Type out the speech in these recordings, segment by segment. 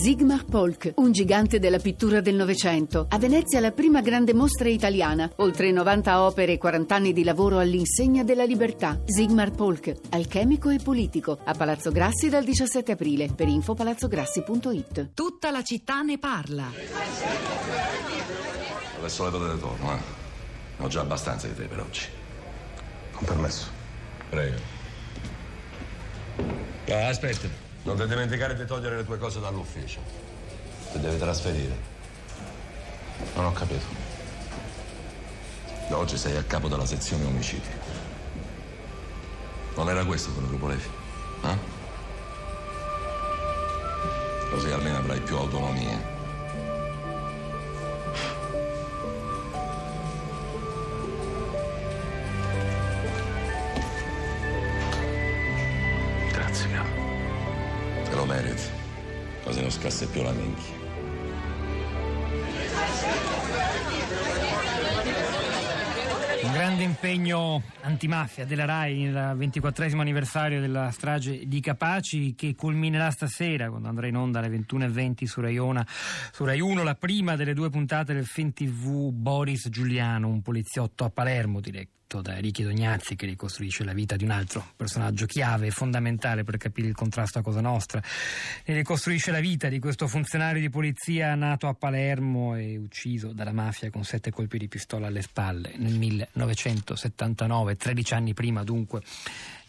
Sigmar Polk, un gigante della pittura del Novecento. A Venezia la prima grande mostra italiana. Oltre 90 opere e 40 anni di lavoro all'insegna della libertà. Sigmar Polk, alchemico e politico. A Palazzo Grassi dal 17 aprile. Per info palazzograssi.it. Tutta la città ne parla. Adesso le date torno, eh. Ho già abbastanza di te per oggi. Con permesso. Prego. Ah, aspetta. Non ti dimenticare di togliere le tue cose dall'ufficio. Ti devi trasferire. Non ho capito. Da oggi sei a capo della sezione omicidi. Non era questo quello che volevi? Eh? Così almeno avrai più autonomia. Non scassa più la minchia. Un grande impegno antimafia della RAI nel ventiquattresimo anniversario della strage di Capaci che culminerà stasera quando andrà in onda alle 21.20 su su Rai 1, la prima delle due puntate del film TV Boris Giuliano, un poliziotto a Palermo diretto da Ricky Dognazzi che ricostruisce la vita di un altro personaggio chiave e fondamentale per capire il contrasto a Cosa Nostra. E ricostruisce la vita di questo funzionario di polizia nato a Palermo e ucciso dalla mafia con sette colpi di pistola alle spalle nel 1979, 13 anni prima dunque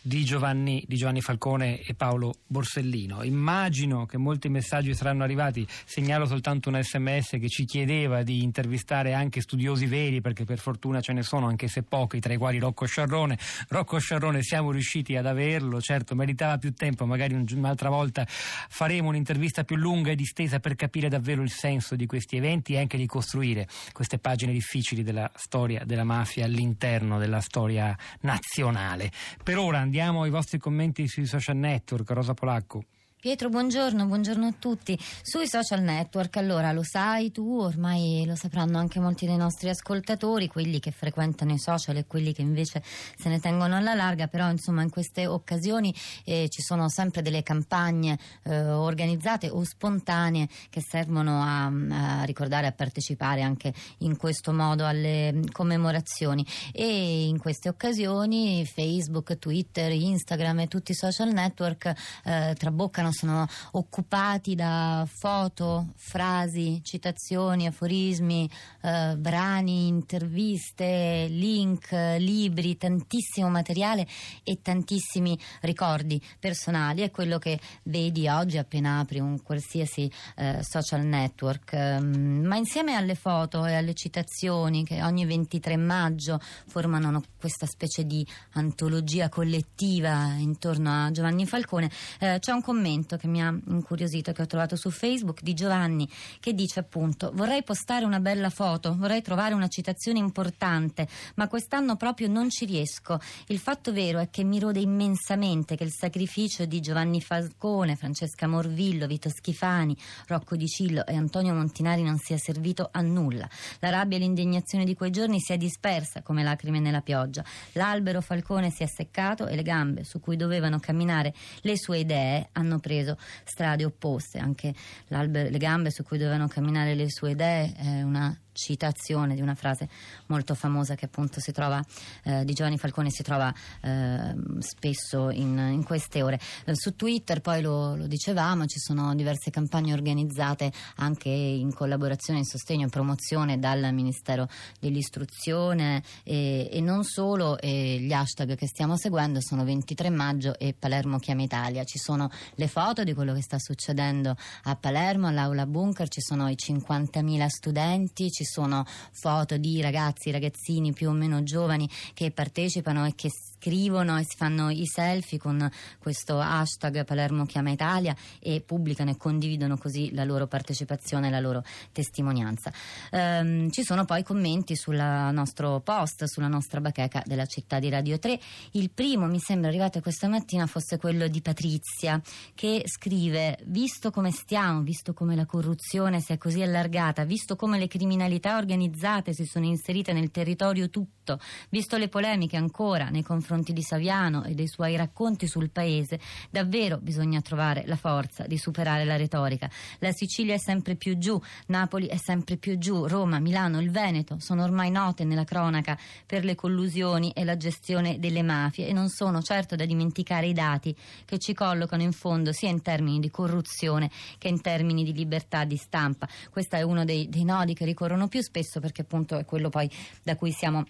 di Giovanni, di Giovanni, Falcone e Paolo Borsellino. Immagino che molti messaggi saranno arrivati, segnalo soltanto un sms che ci chiedeva di intervistare anche studiosi veri, perché per fortuna ce ne sono, anche se pochi, tra i quali Rocco Sciarrone. Rocco Sciarrone siamo riusciti ad averlo, certo meritava più tempo, magari un'altra volta faremo un'intervista più lunga e distesa per capire davvero il senso di questi eventi e anche di costruire queste pagine difficili della storia della mafia all'interno della storia nazionale. Per ora andiamo ai vostri commenti sui social network. Rosa Polacco. Pietro, buongiorno, buongiorno a tutti. Sui social network, allora lo sai tu, ormai lo sapranno anche molti dei nostri ascoltatori, quelli che frequentano i social e quelli che invece se ne tengono alla larga, però insomma in queste occasioni eh, ci sono sempre delle campagne eh, organizzate o spontanee che servono a, a ricordare, a partecipare anche in questo modo alle commemorazioni e in queste occasioni Facebook, Twitter, Instagram e tutti i social network eh, traboccano sono occupati da foto, frasi, citazioni, aforismi, eh, brani, interviste, link, libri, tantissimo materiale e tantissimi ricordi personali. È quello che vedi oggi appena apri un qualsiasi eh, social network. Um, ma insieme alle foto e alle citazioni che ogni 23 maggio formano questa specie di antologia collettiva intorno a Giovanni Falcone, eh, c'è un commento commento che mi ha incuriosito, che ho trovato su Facebook, di Giovanni, che dice appunto vorrei postare una bella foto, vorrei trovare una citazione importante, ma quest'anno proprio non ci riesco. Il fatto vero è che mi rode immensamente che il sacrificio di Giovanni Falcone, Francesca Morvillo, Vito Schifani, Rocco Di Cillo e Antonio Montinari non sia servito a nulla. La rabbia e l'indignazione di quei giorni si è dispersa come lacrime nella pioggia. L'albero Falcone si è seccato e le gambe su cui dovevano camminare le sue idee hanno preso preso strade opposte, anche le gambe su cui dovevano camminare le sue idee è una citazione di una frase molto famosa che appunto si trova eh, di Giovanni Falcone si trova eh, spesso in, in, queste ore. Eh, su Twitter poi lo, lo, dicevamo ci sono diverse campagne organizzate anche in collaborazione in sostegno e promozione dal Ministero dell'Istruzione e, e non solo e gli hashtag che stiamo seguendo sono 23 maggio e Palermo chiama Italia. Ci sono le foto di quello che sta succedendo a Palermo all'aula bunker ci sono i 50.000 studenti ci sono foto di ragazzi, ragazzini più o meno giovani che partecipano e che scrivono e si fanno i selfie con questo hashtag Palermo chiama Italia e pubblicano e condividono così la loro partecipazione e la loro testimonianza. Um, ci sono poi commenti sul nostro post, sulla nostra bacheca della città di Radio 3. Il primo mi sembra arrivato questa mattina fosse quello di Patrizia che scrive visto come stiamo, visto come la corruzione si è così allargata, visto come le criminalità organizzate si sono inserite nel territorio tutto, visto le polemiche ancora nei confronti di Saviano e dei suoi racconti sul paese, davvero bisogna trovare la forza di superare la retorica. La Sicilia è sempre più giù, Napoli è sempre più giù, Roma, Milano, il Veneto sono ormai note nella cronaca per le collusioni e la gestione delle mafie e non sono certo da dimenticare i dati che ci collocano in fondo sia in termini di corruzione che in termini di libertà di stampa. Questo è uno dei, dei nodi che ricorrono più spesso perché appunto è quello poi da cui siamo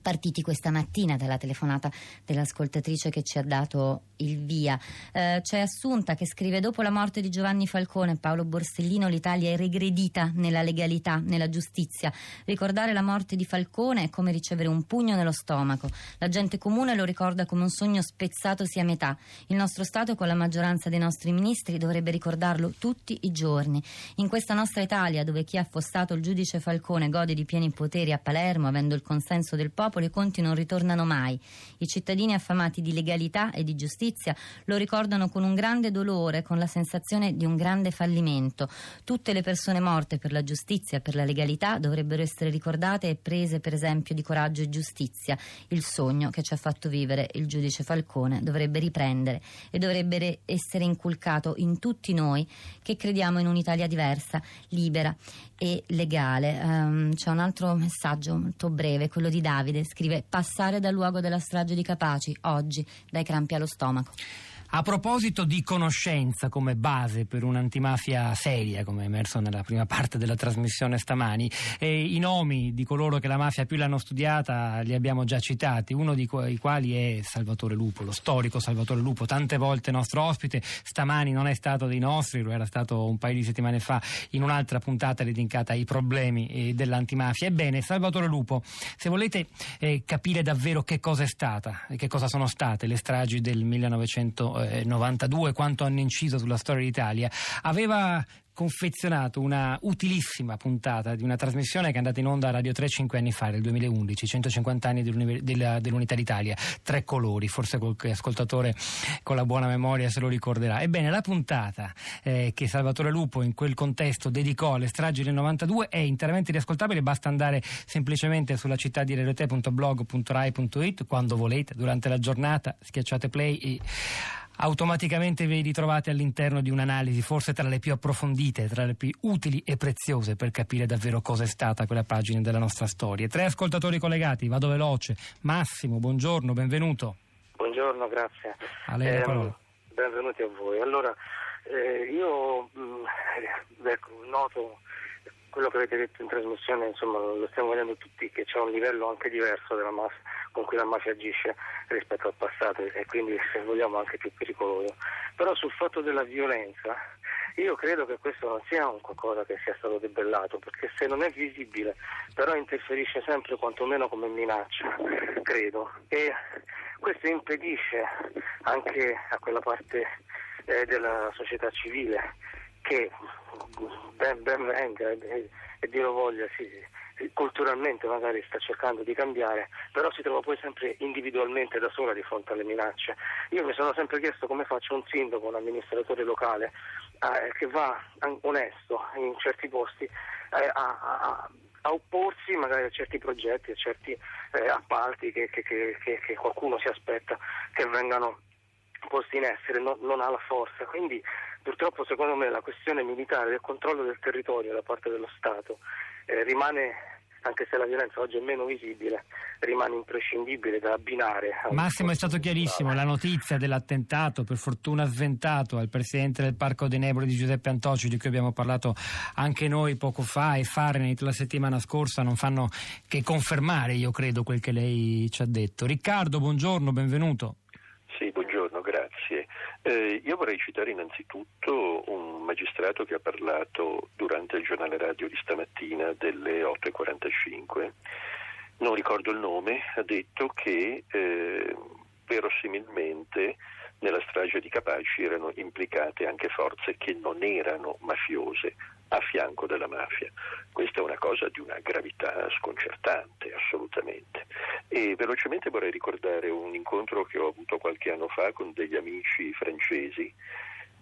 partiti questa mattina dalla telefonata dell'ascoltatrice che ci ha dato il via. Eh, c'è Assunta che scrive dopo la morte di Giovanni Falcone e Paolo Borsellino l'Italia è regredita nella legalità, nella giustizia. Ricordare la morte di Falcone è come ricevere un pugno nello stomaco. La gente comune lo ricorda come un sogno spezzatosi a metà. Il nostro Stato con la maggioranza dei nostri ministri dovrebbe ricordarlo tutti i giorni. In questa nostra Italia dove chi ha affossato il giudice Falcone gode di pieni poteri a Palermo avendo il consenso del popolo popolo i conti non ritornano mai. I cittadini affamati di legalità e di giustizia lo ricordano con un grande dolore, con la sensazione di un grande fallimento. Tutte le persone morte per la giustizia e per la legalità dovrebbero essere ricordate e prese per esempio di coraggio e giustizia. Il sogno che ci ha fatto vivere il giudice Falcone dovrebbe riprendere e dovrebbe essere inculcato in tutti noi che crediamo in un'Italia diversa, libera e legale. Um, c'è un altro messaggio molto breve, quello di Davide, scrive passare dal luogo della strage di Capaci oggi dai crampi allo stomaco. A proposito di conoscenza come base per un'antimafia seria, come è emerso nella prima parte della trasmissione stamani, i nomi di coloro che la mafia più l'hanno studiata li abbiamo già citati, uno di quei quali è Salvatore Lupo, lo storico Salvatore Lupo, tante volte nostro ospite, stamani non è stato dei nostri, lo era stato un paio di settimane fa in un'altra puntata dedicata ai problemi eh, dell'antimafia. Ebbene, Salvatore Lupo, se volete eh, capire davvero che cosa è stata e che cosa sono state le stragi del 1900 92, quanto hanno inciso sulla storia d'Italia, aveva confezionato una utilissima puntata di una trasmissione che è andata in onda a Radio 3 5 anni fa, nel 2011, 150 anni dell'Unità d'Italia, tre colori, forse qualche ascoltatore con la buona memoria se lo ricorderà. Ebbene, la puntata eh, che Salvatore Lupo in quel contesto dedicò alle stragi del 92 è interamente riascoltabile, basta andare semplicemente sulla città di relote.blog.rai.it quando volete, durante la giornata, schiacciate play e automaticamente vi ritrovate all'interno di un'analisi forse tra le più approfondite, tra le più utili e preziose per capire davvero cosa è stata quella pagina della nostra storia. Tre ascoltatori collegati, vado veloce. Massimo, buongiorno, benvenuto. Buongiorno, grazie. A lei la Eh, parola. benvenuti a voi. Allora, eh, io mh, ecco, noto quello che avete detto in trasmissione, insomma, lo stiamo vedendo tutti, che c'è un livello anche diverso mafia, con cui la mafia agisce rispetto al passato e quindi, se vogliamo, anche più pericoloso. Però sul fatto della violenza, io credo che questo non sia un qualcosa che sia stato debellato, perché se non è visibile, però interferisce sempre quantomeno come minaccia, credo. E questo impedisce anche a quella parte eh, della società civile che ben, ben venga e, e Dio voglia, sì, culturalmente magari sta cercando di cambiare, però si trova poi sempre individualmente da sola di fronte alle minacce. Io mi sono sempre chiesto come faccia un sindaco, un amministratore locale eh, che va onesto in certi posti eh, a, a- a opporsi magari a certi progetti, a certi eh, appalti che, che- che- che- che qualcuno si aspetta che vengano posti in essere, no- non ha la forza. Quindi purtroppo secondo me la questione militare del controllo del territorio da parte dello Stato eh, rimane, anche se la violenza oggi è meno visibile, rimane imprescindibile da abbinare. a un Massimo è stato chiarissimo, la notizia dell'attentato, per fortuna sventato al presidente del Parco dei Nebro di Giuseppe Antoci, di cui abbiamo parlato anche noi poco fa, e Fahrenheit la settimana scorsa non fanno che confermare, io credo, quel che lei ci ha detto. Riccardo, buongiorno, benvenuto. Sì, buongiorno, grazie. Eh, io vorrei citare innanzitutto un magistrato che ha parlato durante il giornale radio di stamattina delle 8.45. Non ricordo il nome, ha detto che eh, verosimilmente nella strage di Capaci erano implicate anche forze che non erano mafiose a fianco della mafia. Questa è una cosa di una gravità sconcertante, assolutamente. E velocemente vorrei ricordare un incontro che ho avuto qualche anno fa con degli amici francesi,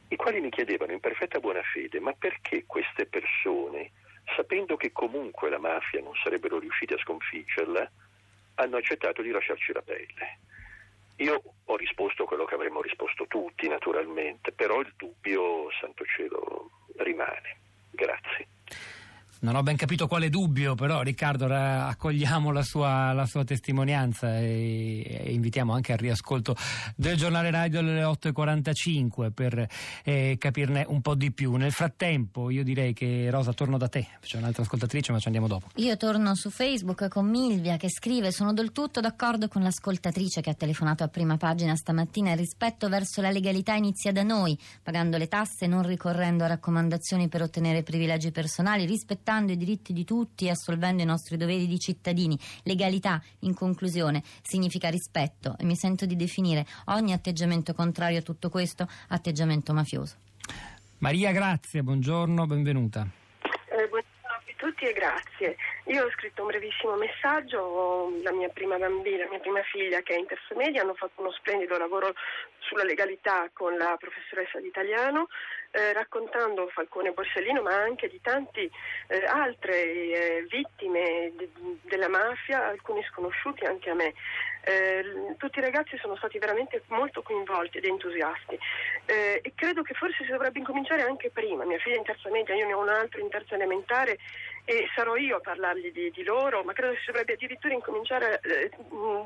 i quali mi chiedevano in perfetta buona fede, ma perché queste persone sapendo che comunque la mafia non sarebbero riusciti a sconfiggerla, hanno accettato di lasciarci la pelle. Io ho risposto quello che avremmo risposto tutti, naturalmente, però il dubbio, santo cielo, rimane. Non ho ben capito quale dubbio, però Riccardo accogliamo la sua, la sua testimonianza e, e, invitiamo anche al riascolto del giornale radio alle 8.45 per eh, capirne un po' di più. Nel frattempo io direi che Rosa torno da te, c'è un'altra ascoltatrice ma ci andiamo dopo. Io torno su Facebook con Milvia che scrive sono del tutto d'accordo con l'ascoltatrice che ha telefonato a prima pagina stamattina il rispetto verso la legalità inizia da noi, pagando le tasse, non ricorrendo a raccomandazioni per ottenere privilegi personali, rispettando rispettando i diritti di tutti e assolvendo i nostri doveri di cittadini. Legalità, in conclusione, significa rispetto e mi sento di definire ogni atteggiamento contrario a tutto questo atteggiamento mafioso. Maria, grazie, buongiorno, benvenuta. Tutti e grazie. Io ho scritto un brevissimo messaggio, la mia prima bambina, la mia prima figlia che è in terza media, hanno fatto uno splendido lavoro sulla legalità con la professoressa di italiano eh, raccontando Falcone Borsellino, ma anche di tante eh, altre eh, vittime de- della mafia, alcuni sconosciuti anche a me. Eh, tutti i ragazzi sono stati veramente molto coinvolti ed entusiasti eh, e credo che forse si dovrebbe incominciare anche prima. Mia figlia in terza media, io ne ho un altro in terza elementare e sarò io a parlargli di, di loro, ma credo si dovrebbe addirittura incominciare eh,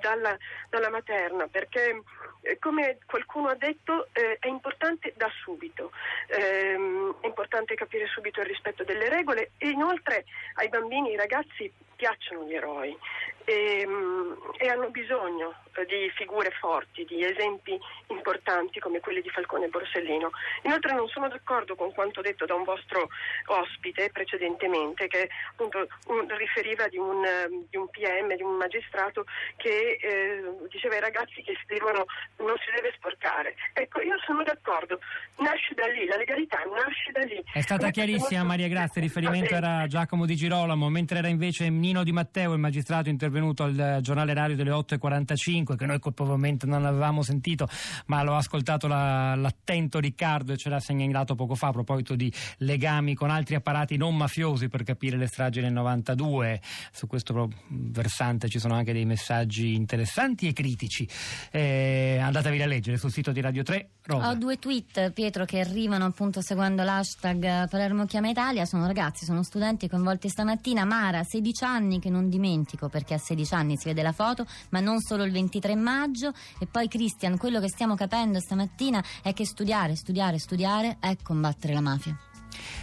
dalla, dalla, materna, perché eh, come qualcuno ha detto eh, è importante da subito, ehm, è importante capire subito il rispetto delle regole. E inoltre ai bambini, ai ragazzi piacciono gli eroi e, mm, e hanno bisogno eh, di figure forti, di esempi importanti come quelli di Falcone e Borsellino. Inoltre non sono d'accordo con quanto detto da un vostro ospite precedentemente che appunto un, riferiva di un, eh, di un, PM, di un magistrato che eh, diceva ai ragazzi che si devono, non si deve sporcare. Ecco, io sono d'accordo, nasce da lì, la legalità nasce da lì. È stata chiarissima Maria Grazia, il riferimento era Giacomo Di Girolamo, mentre era invece Nino Di Matteo, il magistrato intervenuto al giornale radio delle 8.45 che noi colpevolmente non avevamo sentito, ma l'ho ascoltato la, l'attento Riccardo e ce l'ha segnalato poco fa a proposito di legami con altri apparati non mafiosi per capire le stragi del 92. Su questo versante ci sono anche dei messaggi interessanti e critici. Eh, andatevi a leggere sul sito di Radio 3. Rosa. Ho due tweet, Pietro, che arrivano appunto seguendo l'hashtag Palermo Chiama Italia. Sono ragazzi, sono studenti coinvolti stamattina. Mara, 16 anni, che non dimentico perché a 16 anni si vede la foto, ma non solo il 23 maggio. E poi Christian, quello che stiamo capendo stamattina è che studiare, studiare, studiare è combattere la mafia.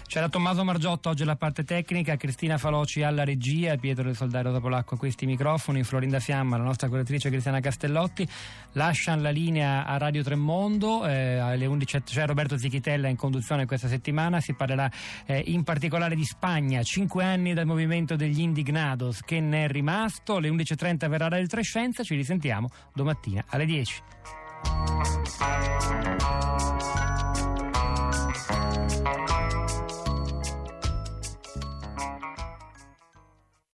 C'era Tommaso Margiotto oggi alla parte tecnica, Cristina Faloci alla regia, Pietro del Soldario Polacco a questi microfoni, Florinda Fiamma, la nostra correttrice Cristiana Castellotti. Lasciano la linea a Radio Tremondo, eh, alle 11 c'è Roberto Zichitella in conduzione questa settimana, si parlerà eh, in particolare di Spagna, cinque anni dal movimento degli Indignados, che ne è rimasto, alle 11.30 verrà la Trescenza, ci risentiamo domattina alle 10.